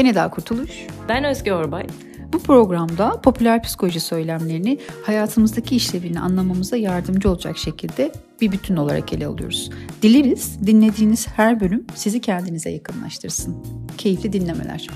Ben Eda Kurtuluş. Ben Özge Orbay. Bu programda popüler psikoloji söylemlerini hayatımızdaki işlevini anlamamıza yardımcı olacak şekilde bir bütün olarak ele alıyoruz. Dileriz dinlediğiniz her bölüm sizi kendinize yakınlaştırsın. Keyifli dinlemeler.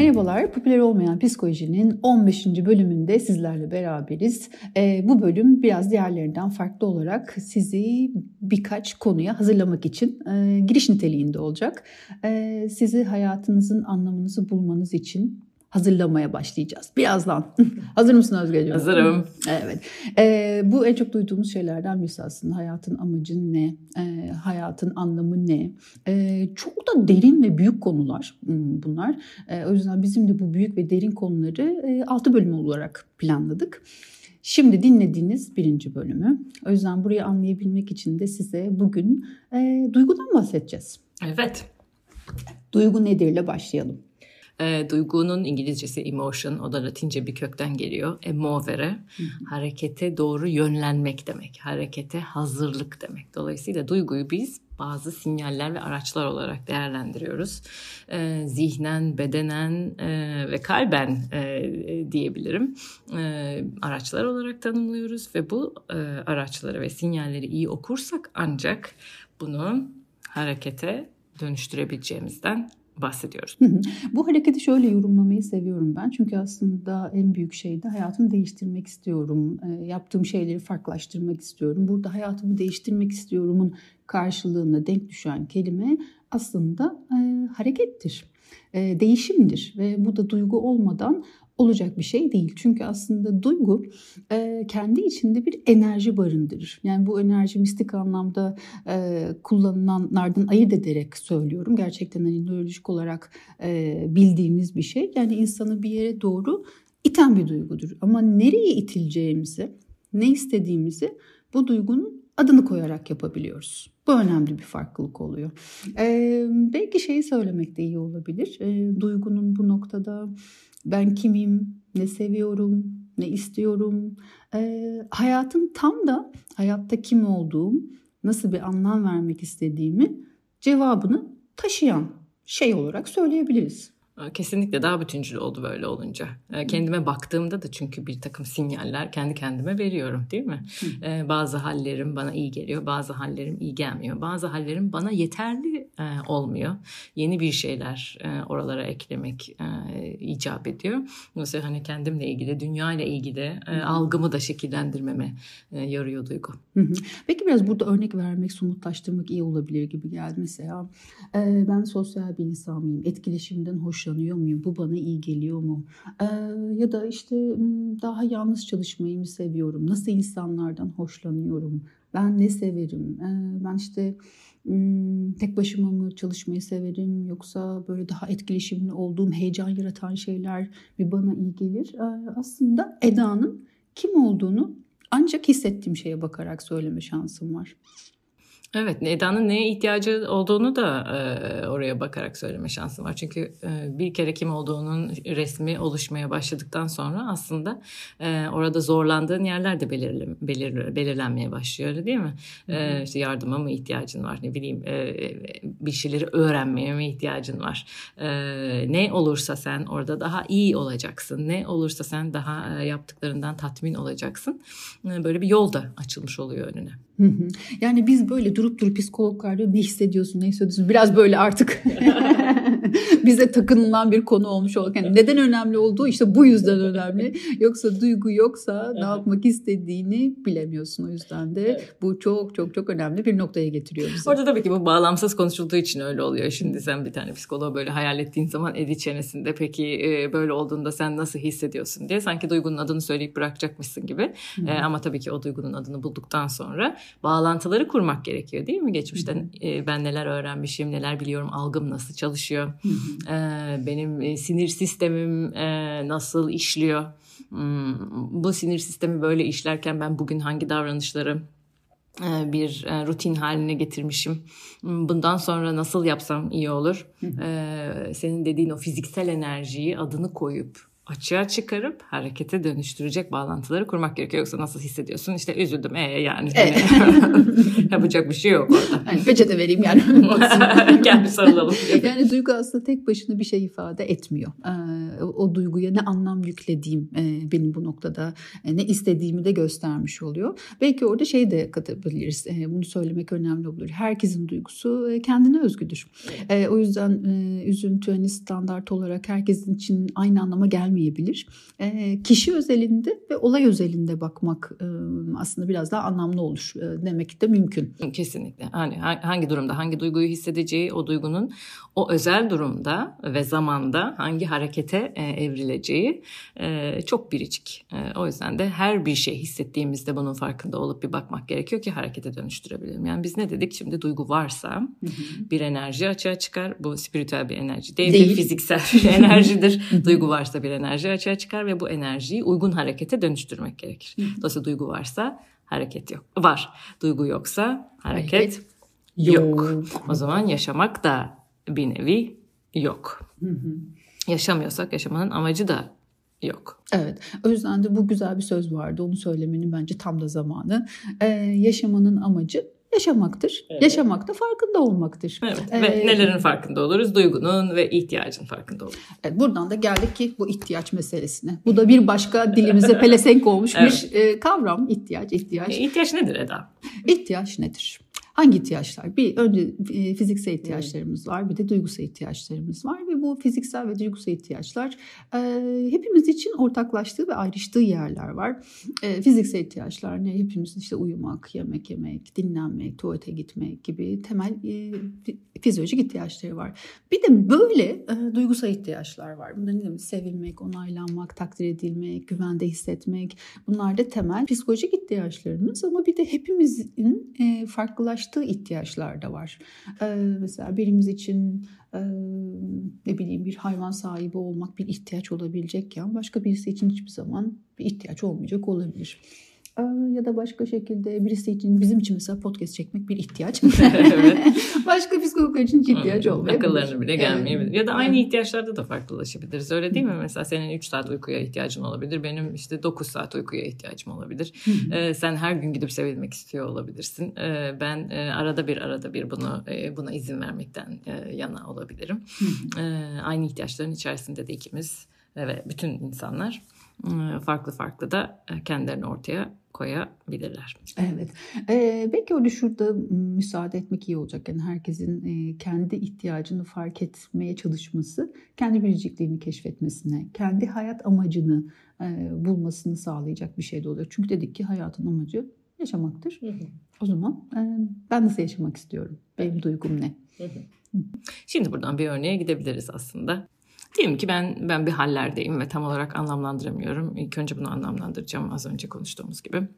Merhabalar, popüler olmayan psikolojinin 15. bölümünde sizlerle beraberiz. E, bu bölüm biraz diğerlerinden farklı olarak sizi birkaç konuya hazırlamak için e, giriş niteliğinde olacak. E, sizi hayatınızın anlamınızı bulmanız için hazırlamaya başlayacağız. Birazdan. Hazır mısın Özgeciğim? Hazırım. Evet. Ee, bu en çok duyduğumuz şeylerden birisi aslında. Hayatın amacı ne? Ee, hayatın anlamı ne? Ee, çok da derin ve büyük konular hmm, bunlar. Ee, o yüzden bizim de bu büyük ve derin konuları e, 6 bölüm olarak planladık. Şimdi dinlediğiniz birinci bölümü. O yüzden burayı anlayabilmek için de size bugün e, duygudan bahsedeceğiz. Evet. Duygu nedirle başlayalım. E, duygunun İngilizcesi emotion, o da Latince bir kökten geliyor. Emovere, harekete doğru yönlenmek demek. Harekete hazırlık demek. Dolayısıyla duyguyu biz bazı sinyaller ve araçlar olarak değerlendiriyoruz. E, zihnen, bedenen e, ve kalben e, diyebilirim. E, araçlar olarak tanımlıyoruz ve bu e, araçları ve sinyalleri iyi okursak ancak bunu harekete dönüştürebileceğimizden bahsediyoruz. Bu hareketi şöyle yorumlamayı seviyorum ben. Çünkü aslında en büyük şey de hayatımı değiştirmek istiyorum. E, yaptığım şeyleri farklılaştırmak istiyorum. Burada hayatımı değiştirmek istiyorumun karşılığında denk düşen kelime aslında e, harekettir. E, değişimdir ve bu da duygu olmadan olacak bir şey değil. Çünkü aslında duygu e, kendi içinde bir enerji barındırır. Yani bu enerji mistik anlamda e, kullanılanlardan ayırt ederek söylüyorum. Gerçekten hani nörolojik olarak e, bildiğimiz bir şey. Yani insanı bir yere doğru iten bir duygudur. Ama nereye itileceğimizi, ne istediğimizi bu duygunun adını koyarak yapabiliyoruz. Bu önemli bir farklılık oluyor. Ee, belki şeyi söylemek de iyi olabilir. Ee, duygunun bu noktada ben kimim, ne seviyorum, ne istiyorum. Ee, hayatın tam da hayatta kim olduğum, nasıl bir anlam vermek istediğimi cevabını taşıyan şey olarak söyleyebiliriz. Kesinlikle daha bütüncül oldu böyle olunca. Kendime baktığımda da çünkü bir takım sinyaller kendi kendime veriyorum değil mi? Hı. Bazı hallerim bana iyi geliyor, bazı hallerim iyi gelmiyor. Bazı hallerim bana yeterli olmuyor. Yeni bir şeyler oralara eklemek icap ediyor. Mesela hani kendimle ilgili, dünya ile ilgili algımı da şekillendirmeme yarıyor duygu. Hı hı. Peki biraz burada örnek vermek, somutlaştırmak iyi olabilir gibi geldi. Mesela ben sosyal bir insan mıyım? Etkileşimden hoşlanıyorum hoşlanıyor muyum? Bu bana iyi geliyor mu? Ee, ya da işte daha yalnız çalışmayı mı seviyorum? Nasıl insanlardan hoşlanıyorum? Ben ne severim? Ee, ben işte tek başıma mı çalışmayı severim yoksa böyle daha etkileşimli olduğum, heyecan yaratan şeyler mi bana iyi gelir? Ee, aslında Eda'nın kim olduğunu ancak hissettiğim şeye bakarak söyleme şansım var. Evet, Eda'nın neye ihtiyacı olduğunu da e, oraya bakarak söyleme şansım var. Çünkü e, bir kere kim olduğunun resmi oluşmaya başladıktan sonra aslında e, orada zorlandığın yerler de belirli, belir, belirlenmeye başlıyor öyle değil mi? E, işte yardıma mı ihtiyacın var ne bileyim e, bir şeyleri öğrenmeye mi ihtiyacın var? E, ne olursa sen orada daha iyi olacaksın. Ne olursa sen daha e, yaptıklarından tatmin olacaksın. E, böyle bir yol da açılmış oluyor önüne. Yani biz böyle durup durup psikologlar diyor ne hissediyorsun ne hissediyorsun? Biraz böyle artık bize takınılan bir konu olmuş olarak. Yani neden önemli olduğu işte bu yüzden önemli. Yoksa duygu yoksa ne yapmak istediğini bilemiyorsun. O yüzden de bu çok çok çok önemli bir noktaya getiriyor bizi. Orada tabii ki bu bağlamsız konuşulduğu için öyle oluyor. Şimdi sen bir tane psikoloğa böyle hayal ettiğin zaman edi çenesinde peki e, böyle olduğunda sen nasıl hissediyorsun diye sanki duygunun adını söyleyip bırakacakmışsın gibi. E, ama tabii ki o duygunun adını bulduktan sonra bağlantıları kurmak gerekiyor değil mi? Geçmişten e, ben neler öğrenmişim, neler biliyorum, algım nasıl çalışıyor, benim e, sinir sistemim e, nasıl işliyor, hmm, bu sinir sistemi böyle işlerken ben bugün hangi davranışları e, bir rutin haline getirmişim. Hmm, bundan sonra nasıl yapsam iyi olur? Hı. Senin dediğin o fiziksel enerjiyi adını koyup açığa çıkarıp harekete dönüştürecek bağlantıları kurmak gerekiyor. Yoksa nasıl hissediyorsun? İşte üzüldüm. E yani. E. Yapacak bir şey yok orada. Yani peçete vereyim yani. Gel bir sarılalım. yani duygu aslında tek başına bir şey ifade etmiyor. Ee, o duyguya ne anlam yüklediğim e, benim bu noktada e, ne istediğimi de göstermiş oluyor. Belki orada şey de katabiliriz. E, bunu söylemek önemli olur. Herkesin duygusu kendine özgüdür. O yüzden üzüntü hani standart olarak herkesin için aynı anlama gelmeyebilir. Kişi özelinde ve olay özelinde bakmak aslında biraz daha anlamlı olur demek de mümkün. Kesinlikle. Hani hangi durumda hangi duyguyu hissedeceği, o duygunun o özel durumda ve zamanda hangi harekete evrileceği çok biricik. O yüzden de her bir şey hissettiğimizde bunun farkında olup bir bakmak gerekiyor ki harekete dönüştürebilelim. Yani biz ne dedik? Şimdi duygu varsa bir enerji açığa çıkar. Bu spiritüel bir enerji değil, değil. fiziksel bir enerjidir. duygu varsa bir enerji açığa çıkar ve bu enerjiyi uygun harekete dönüştürmek gerekir. Dolayısıyla duygu varsa hareket yok. Var. Duygu yoksa hareket, hareket yok. yok. O zaman yaşamak da bir nevi yok. Yaşamıyorsak yaşamanın amacı da yok. Evet. O yüzden de bu güzel bir söz vardı. Onu söylemenin bence tam da zamanı. Ee, yaşamanın amacı yaşamaktır. Evet. Yaşamak da farkında olmaktır. Evet. Ee, ve nelerin farkında oluruz? Duygunun ve ihtiyacın farkında oluruz. Evet, buradan da geldik ki bu ihtiyaç meselesine. Bu da bir başka dilimize pelesenk olmuş evet. bir e, kavram. ihtiyaç, ihtiyaç. E, ihtiyaç nedir Eda? İhtiyaç nedir? Hangi ihtiyaçlar? Bir önce e, fiziksel ihtiyaçlarımız var, bir de duygusal ihtiyaçlarımız var ve bu fiziksel ve duygusal ihtiyaçlar e, hepimiz için ortaklaştığı ve ayrıştığı yerler var. E, fiziksel ihtiyaçlar ne? Hepimiz işte uyumak, yemek yemek, dinlenmek, tuvalete gitmek gibi temel e, fizyolojik ihtiyaçları var. Bir de böyle e, duygusal ihtiyaçlar var. Bunda ne demek? Sevilmek, onaylanmak, takdir edilmek, güvende hissetmek. Bunlar da temel psikolojik ihtiyaçlarımız ama bir de hepimizin e, farklılaştığı ulaştığı ihtiyaçlar da var. Ee, mesela birimiz için e, ne bileyim bir hayvan sahibi olmak bir ihtiyaç olabilecekken başka birisi için hiçbir zaman bir ihtiyaç olmayacak olabilir ya da başka şekilde birisi için bizim için mesela podcast çekmek bir ihtiyaç. başka psikologlar için ihtiyaç olmayabilir. Akıllarına bile gelmeyebilir. Evet. Ya da aynı ihtiyaçlarda da farklılaşabiliriz. Öyle değil mi? Mesela senin 3 saat uykuya ihtiyacın olabilir. Benim işte 9 saat uykuya ihtiyacım olabilir. ee, sen her gün gidip sevilmek istiyor olabilirsin. Ee, ben e, arada bir arada bir bunu e, buna izin vermekten e, yana olabilirim. ee, aynı ihtiyaçların içerisinde de ikimiz ve bütün insanlar farklı farklı da kendilerini ortaya koyabilirler. Evet. Ee, belki öyle şurada müsaade etmek iyi olacak. Yani herkesin e, kendi ihtiyacını fark etmeye çalışması, kendi biricikliğini keşfetmesine, kendi hayat amacını e, bulmasını sağlayacak bir şey de oluyor. Çünkü dedik ki hayatın amacı yaşamaktır. Hı hı. O zaman e, ben nasıl yaşamak istiyorum? Benim duygum ne? Hı hı. Şimdi buradan bir örneğe gidebiliriz aslında. Diyelim ki ben ben bir hallerdeyim ve tam olarak anlamlandıramıyorum. İlk önce bunu anlamlandıracağım az önce konuştuğumuz gibi.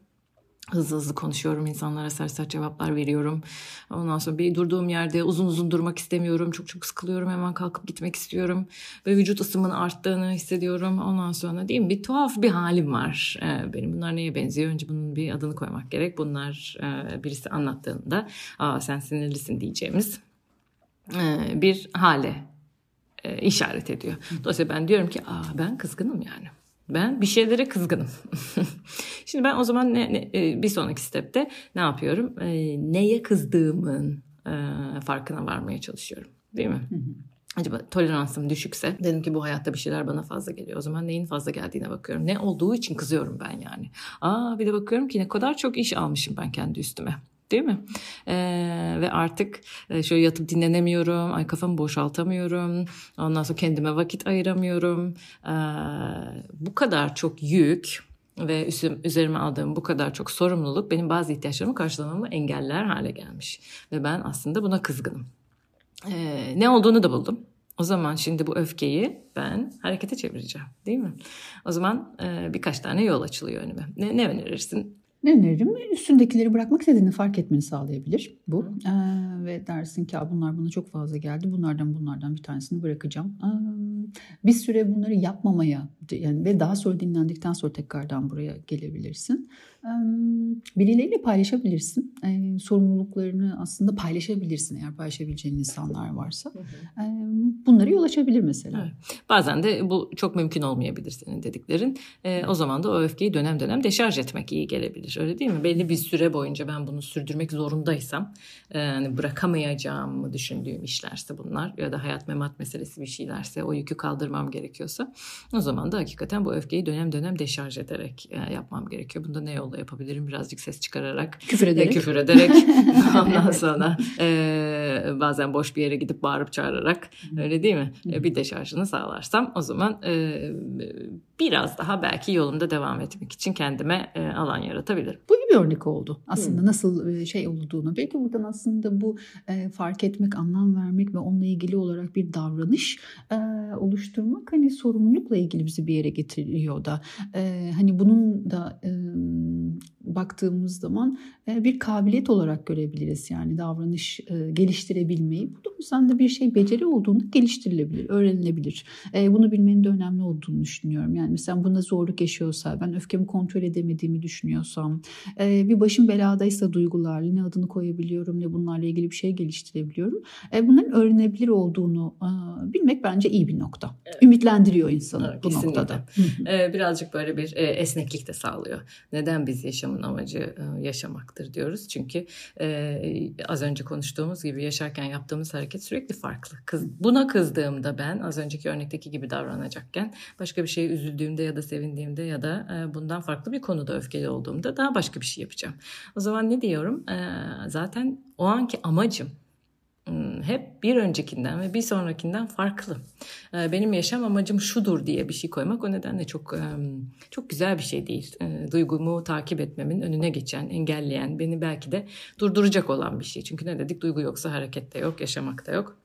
Hızlı hızlı konuşuyorum, insanlara sert sert cevaplar veriyorum. Ondan sonra bir durduğum yerde uzun uzun durmak istemiyorum. Çok çok sıkılıyorum, hemen kalkıp gitmek istiyorum. Ve vücut ısımın arttığını hissediyorum. Ondan sonra mi bir tuhaf bir halim var. Ee, benim bunlar neye benziyor? Önce bunun bir adını koymak gerek. Bunlar e, birisi anlattığında Aa, sen sinirlisin diyeceğimiz e, bir hale e, işaret ediyor. Dolayısıyla ben diyorum ki Aa, ben kızgınım yani. Ben bir şeylere kızgınım. Şimdi ben o zaman ne, ne, e, bir sonraki stepte ne yapıyorum? E, neye kızdığımın e, farkına varmaya çalışıyorum. Değil mi? Acaba toleransım düşükse dedim ki bu hayatta bir şeyler bana fazla geliyor. O zaman neyin fazla geldiğine bakıyorum. Ne olduğu için kızıyorum ben yani. Aa bir de bakıyorum ki ne kadar çok iş almışım ben kendi üstüme değil mi? Ee, ve artık e, şöyle yatıp dinlenemiyorum, ay kafamı boşaltamıyorum, ondan sonra kendime vakit ayıramıyorum. Ee, bu kadar çok yük ve üzerime aldığım bu kadar çok sorumluluk benim bazı ihtiyaçlarımı karşılamamı engeller hale gelmiş. Ve ben aslında buna kızgınım. Ee, ne olduğunu da buldum. O zaman şimdi bu öfkeyi ben harekete çevireceğim değil mi? O zaman e, birkaç tane yol açılıyor önüme. Ne, ne önerirsin? Ne öneririm? Üstündekileri bırakmak istediğini fark etmeni sağlayabilir bu. Ee, ve dersin ki bunlar bana çok fazla geldi. Bunlardan bunlardan bir tanesini bırakacağım. Ee, bir süre bunları yapmamaya yani ve daha sonra dinlendikten sonra tekrardan buraya gelebilirsin. Birileriyle paylaşabilirsin. Sorumluluklarını aslında paylaşabilirsin eğer paylaşabileceğin insanlar varsa. Bunları yol açabilir mesela. Evet. Bazen de bu çok mümkün olmayabilir senin dediklerin. O zaman da o öfkeyi dönem dönem deşarj etmek iyi gelebilir. Öyle değil mi? Belli bir süre boyunca ben bunu sürdürmek zorundaysam yani bırakamayacağımı düşündüğüm işlerse bunlar ya da hayat memat meselesi bir şeylerse o yükü kaldırmam gerekiyorsa o zaman da hakikaten bu öfkeyi dönem dönem deşarj ederek yapmam gerekiyor. Bunda ne yol da yapabilirim birazcık ses çıkararak. Küfür ederek. E, küfür ederek. Ondan sonra e, bazen boş bir yere gidip bağırıp çağırarak öyle değil mi? E, bir deşarjını sağlarsam o zaman e, biraz daha belki yolumda devam etmek için kendime e, alan yaratabilirim. Bu iyi bir örnek oldu aslında hmm. nasıl şey olduğunu. Belki buradan aslında bu e, fark etmek, anlam vermek ve onunla ilgili olarak bir davranış e, oluşturmak hani sorumlulukla ilgili bizi bir yere getiriyor da. E, hani bunun da e, baktığımız zaman e, bir kabiliyet olarak görebiliriz. Yani davranış e, geliştirebilmeyi. Bu da yüzden de bir şey beceri olduğunda geliştirilebilir, öğrenilebilir. E, bunu bilmenin de önemli olduğunu düşünüyorum. Yani mesela bunda zorluk yaşıyorsa, ben öfkemi kontrol edemediğimi düşünüyorsam, bir başım beladaysa duygularla ne adını koyabiliyorum ne bunlarla ilgili bir şey geliştirebiliyorum. Bunların öğrenebilir olduğunu bilmek bence iyi bir nokta. Evet. Ümitlendiriyor insanı evet, bu kesinlikle. noktada. Birazcık böyle bir esneklik de sağlıyor. Neden biz yaşamın amacı yaşamaktır diyoruz. Çünkü az önce konuştuğumuz gibi yaşarken yaptığımız hareket sürekli farklı. Kız, buna kızdığımda ben az önceki örnekteki gibi davranacakken başka bir şeye üzüldüğümde ya da sevindiğimde ya da bundan farklı bir konuda öfkeli olduğumda daha başka bir şey yapacağım. O zaman ne diyorum? Zaten o anki amacım hep bir öncekinden ve bir sonrakinden farklı. Ee, benim yaşam amacım şudur diye bir şey koymak o nedenle çok çok güzel bir şey değil. Ee, duygumu takip etmemin önüne geçen, engelleyen, beni belki de durduracak olan bir şey. Çünkü ne dedik? Duygu yoksa hareket de yok, yaşamak da yok.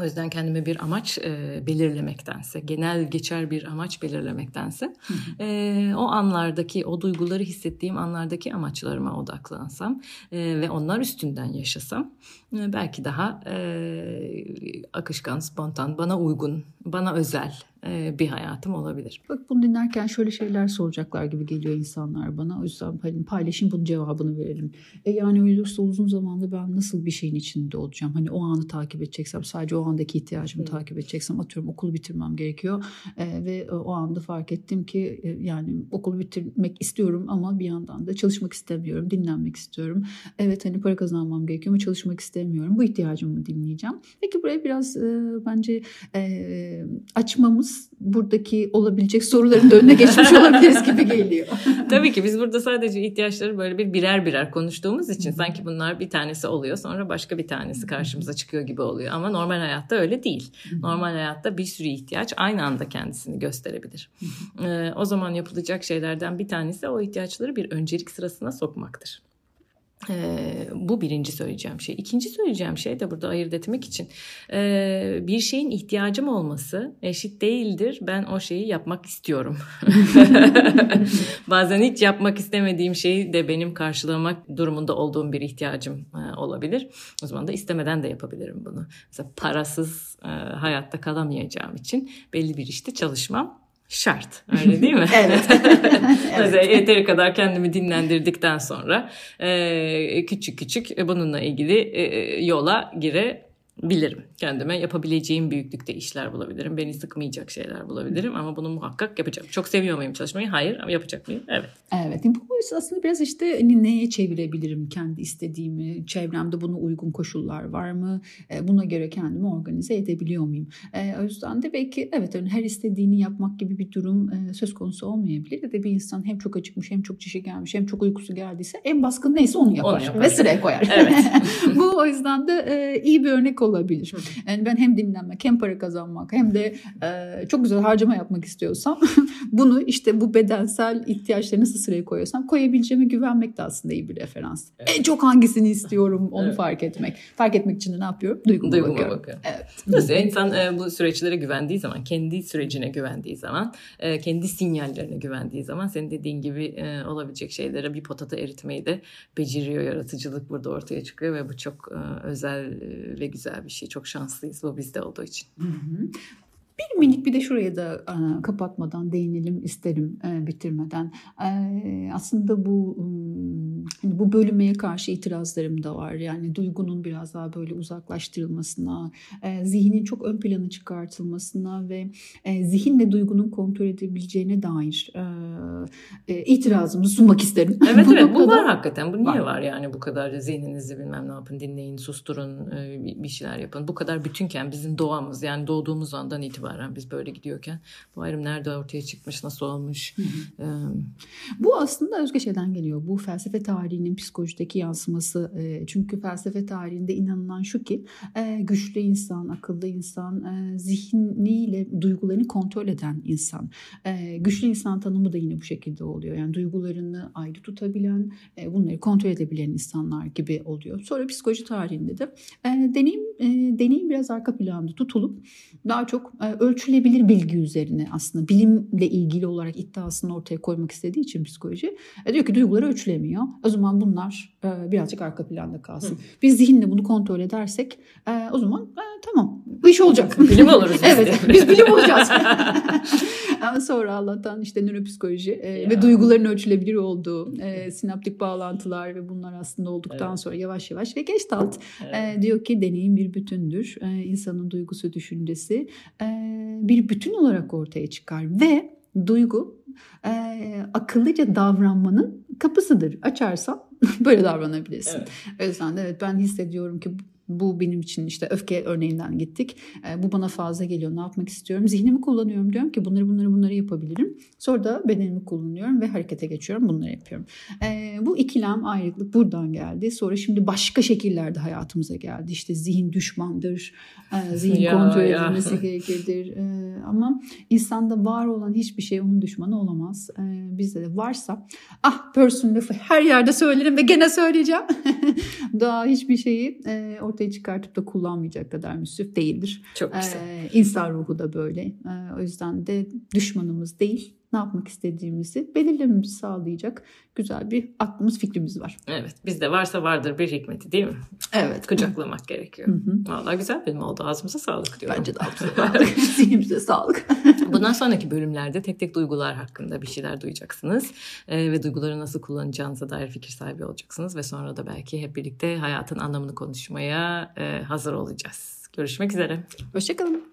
O yüzden kendime bir amaç e, belirlemektense, genel geçer bir amaç belirlemektense e, o anlardaki, o duyguları hissettiğim anlardaki amaçlarıma odaklansam e, ve onlar üstünden yaşasam belki daha akışkan, spontan, bana uygun, bana özel e, bir hayatım olabilir. Bak bunu dinlerken şöyle şeyler soracaklar gibi geliyor insanlar bana. O yüzden hani paylaşayım bunun cevabını verelim. E yani olursa uzun zamanda ben nasıl bir şeyin içinde olacağım? Hani o anı takip edeceksem sadece o andaki ihtiyacımı hmm. takip edeceksem atıyorum okulu bitirmem gerekiyor. E, ve o anda fark ettim ki e, yani okulu bitirmek istiyorum ama bir yandan da çalışmak istemiyorum. Dinlenmek istiyorum. Evet hani para kazanmam gerekiyor ama çalışmak istemiyorum. Bu ihtiyacımı dinleyeceğim. Peki buraya biraz e, bence e, açmamız buradaki olabilecek soruların da önüne geçmiş olabiliriz gibi geliyor. Tabii ki biz burada sadece ihtiyaçları böyle bir birer birer konuştuğumuz için sanki bunlar bir tanesi oluyor sonra başka bir tanesi karşımıza çıkıyor gibi oluyor. Ama normal hayatta öyle değil. Normal hayatta bir sürü ihtiyaç aynı anda kendisini gösterebilir. Ee, o zaman yapılacak şeylerden bir tanesi o ihtiyaçları bir öncelik sırasına sokmaktır. Ee, bu birinci söyleyeceğim şey. İkinci söyleyeceğim şey de burada ayırt etmek için ee, bir şeyin ihtiyacım olması eşit değildir. Ben o şeyi yapmak istiyorum. Bazen hiç yapmak istemediğim şeyi de benim karşılamak durumunda olduğum bir ihtiyacım e, olabilir. O zaman da istemeden de yapabilirim bunu. Mesela parasız e, hayatta kalamayacağım için belli bir işte çalışmam şart. Öyle değil mi? evet. Mesela yeteri kadar kendimi dinlendirdikten sonra küçük küçük bununla ilgili yola gire bilirim. Kendime yapabileceğim büyüklükte işler bulabilirim. Beni sıkmayacak şeyler bulabilirim ama bunu muhakkak yapacağım. Çok seviyor muyum çalışmayı? Hayır ama yapacak mıyım? Evet. Evet. Bu aslında biraz işte hani neye çevirebilirim kendi istediğimi? Çevremde buna uygun koşullar var mı? Buna göre kendimi organize edebiliyor muyum? O yüzden de belki evet hani her istediğini yapmak gibi bir durum söz konusu olmayabilir. Ya da bir insan hem çok acıkmış hem çok çişi gelmiş hem çok uykusu geldiyse en baskın neyse onu yapar, onu yapar. ve sıraya koyar. Evet. Bu o yüzden de iyi bir örnek olabilir. Yani ben hem dinlenmek hem para kazanmak hem de e, çok güzel harcama yapmak istiyorsam bunu işte bu bedensel ihtiyaçları nasıl sıraya koyarsam koyabileceğime güvenmek de aslında iyi bir referans. Evet. En çok hangisini istiyorum onu evet. fark etmek. Fark etmek için de ne yapıyorum? Duyguma, Duyguma bakıyorum. bakıyorum. Evet. İnsan e, bu süreçlere güvendiği zaman, kendi sürecine güvendiği zaman, e, kendi sinyallerine güvendiği zaman senin dediğin gibi e, olabilecek şeylere bir potada eritmeyi de beceriyor. Yaratıcılık burada ortaya çıkıyor ve bu çok e, özel ve güzel bir şey. Çok şanslıyız bu bizde olduğu için. Hı hı. Bir minik bir de şuraya da e, kapatmadan değinelim isterim e, bitirmeden. E, aslında bu hani bu bölünmeye karşı itirazlarım da var. Yani duygunun biraz daha böyle uzaklaştırılmasına, zihnin çok ön plana çıkartılmasına ve zihinle duygunun kontrol edebileceğine dair itirazımı sunmak isterim. Evet bu evet bu var hakikaten. Bu niye var. var yani bu kadar zihninizi bilmem ne yapın dinleyin susturun bir şeyler yapın. Bu kadar bütünken bizim doğamız yani doğduğumuz andan itibaren biz böyle gidiyorken bu ayrım nerede ortaya çıkmış nasıl olmuş? Ee, bu aslında özge şeyden geliyor. Bu felsefe tarihinin psikolojideki yansıması. Çünkü felsefe tarihinde inanılan şu ki güçlü insan, akıllı insan, zihniyle duygularını kontrol eden insan. Güçlü insan tanımı da yine bu şekilde oluyor. Yani duygularını ayrı tutabilen, bunları kontrol edebilen insanlar gibi oluyor. Sonra psikoloji tarihinde de deneyim deneyim biraz arka planda tutulup daha çok ölçülebilir bilgi üzerine aslında bilimle ilgili olarak iddiasını ortaya koymak istediği için psikoloji diyor ki duyguları ölçülemiyor. O zaman bunlar birazcık arka planda kalsın. Hı. Biz zihinle bunu kontrol edersek o zaman tamam bu iş olacak. Bilim oluruz. evet biz bilim olacağız. Ama sonra Allah'tan işte nöropsikoloji e, ve duyguların ölçülebilir olduğu e, sinaptik bağlantılar ve bunlar aslında olduktan evet. sonra yavaş yavaş ve Gestalt evet. e, diyor ki deneyim bir bütündür. E, insanın duygusu, düşüncesi e, bir bütün olarak ortaya çıkar ve duygu e, akıllıca davranmanın kapısıdır. Açarsan böyle davranabilirsin. Evet. O yüzden de evet ben hissediyorum ki bu benim için işte öfke örneğinden gittik. E, bu bana fazla geliyor. Ne yapmak istiyorum? Zihnimi kullanıyorum. Diyorum ki bunları bunları bunları yapabilirim. Sonra da bedenimi kullanıyorum ve harekete geçiyorum. Bunları yapıyorum. E, bu ikilem ayrılık buradan geldi. Sonra şimdi başka şekillerde hayatımıza geldi. İşte zihin düşmandır. E, zihin ya, kontrol edilmesi gerekirdir. E, ama insanda var olan hiçbir şey onun düşmanı olamaz. E, bizde de varsa ah person lafı her yerde söylerim ve gene söyleyeceğim. Daha hiçbir şeyi e, ortaya çıkartıp da kullanmayacak kadar müsrif değildir. Çok güzel. Ee, insan ruhu da böyle. Ee, o yüzden de düşmanımız değil ne yapmak istediğimizi belirlememizi sağlayacak güzel bir aklımız fikrimiz var. Evet bizde varsa vardır bir hikmeti değil mi? Evet. Kucaklamak gerekiyor. Hı hı. Vallahi güzel film oldu ağzımıza sağlık diyorum. Bence de ağzımıza sağlık. Zihnimize sağlık. Bundan sonraki bölümlerde tek tek duygular hakkında bir şeyler duyacaksınız. Ee, ve duyguları nasıl kullanacağınıza dair fikir sahibi olacaksınız. Ve sonra da belki hep birlikte hayatın anlamını konuşmaya e, hazır olacağız. Görüşmek üzere. Hoşçakalın.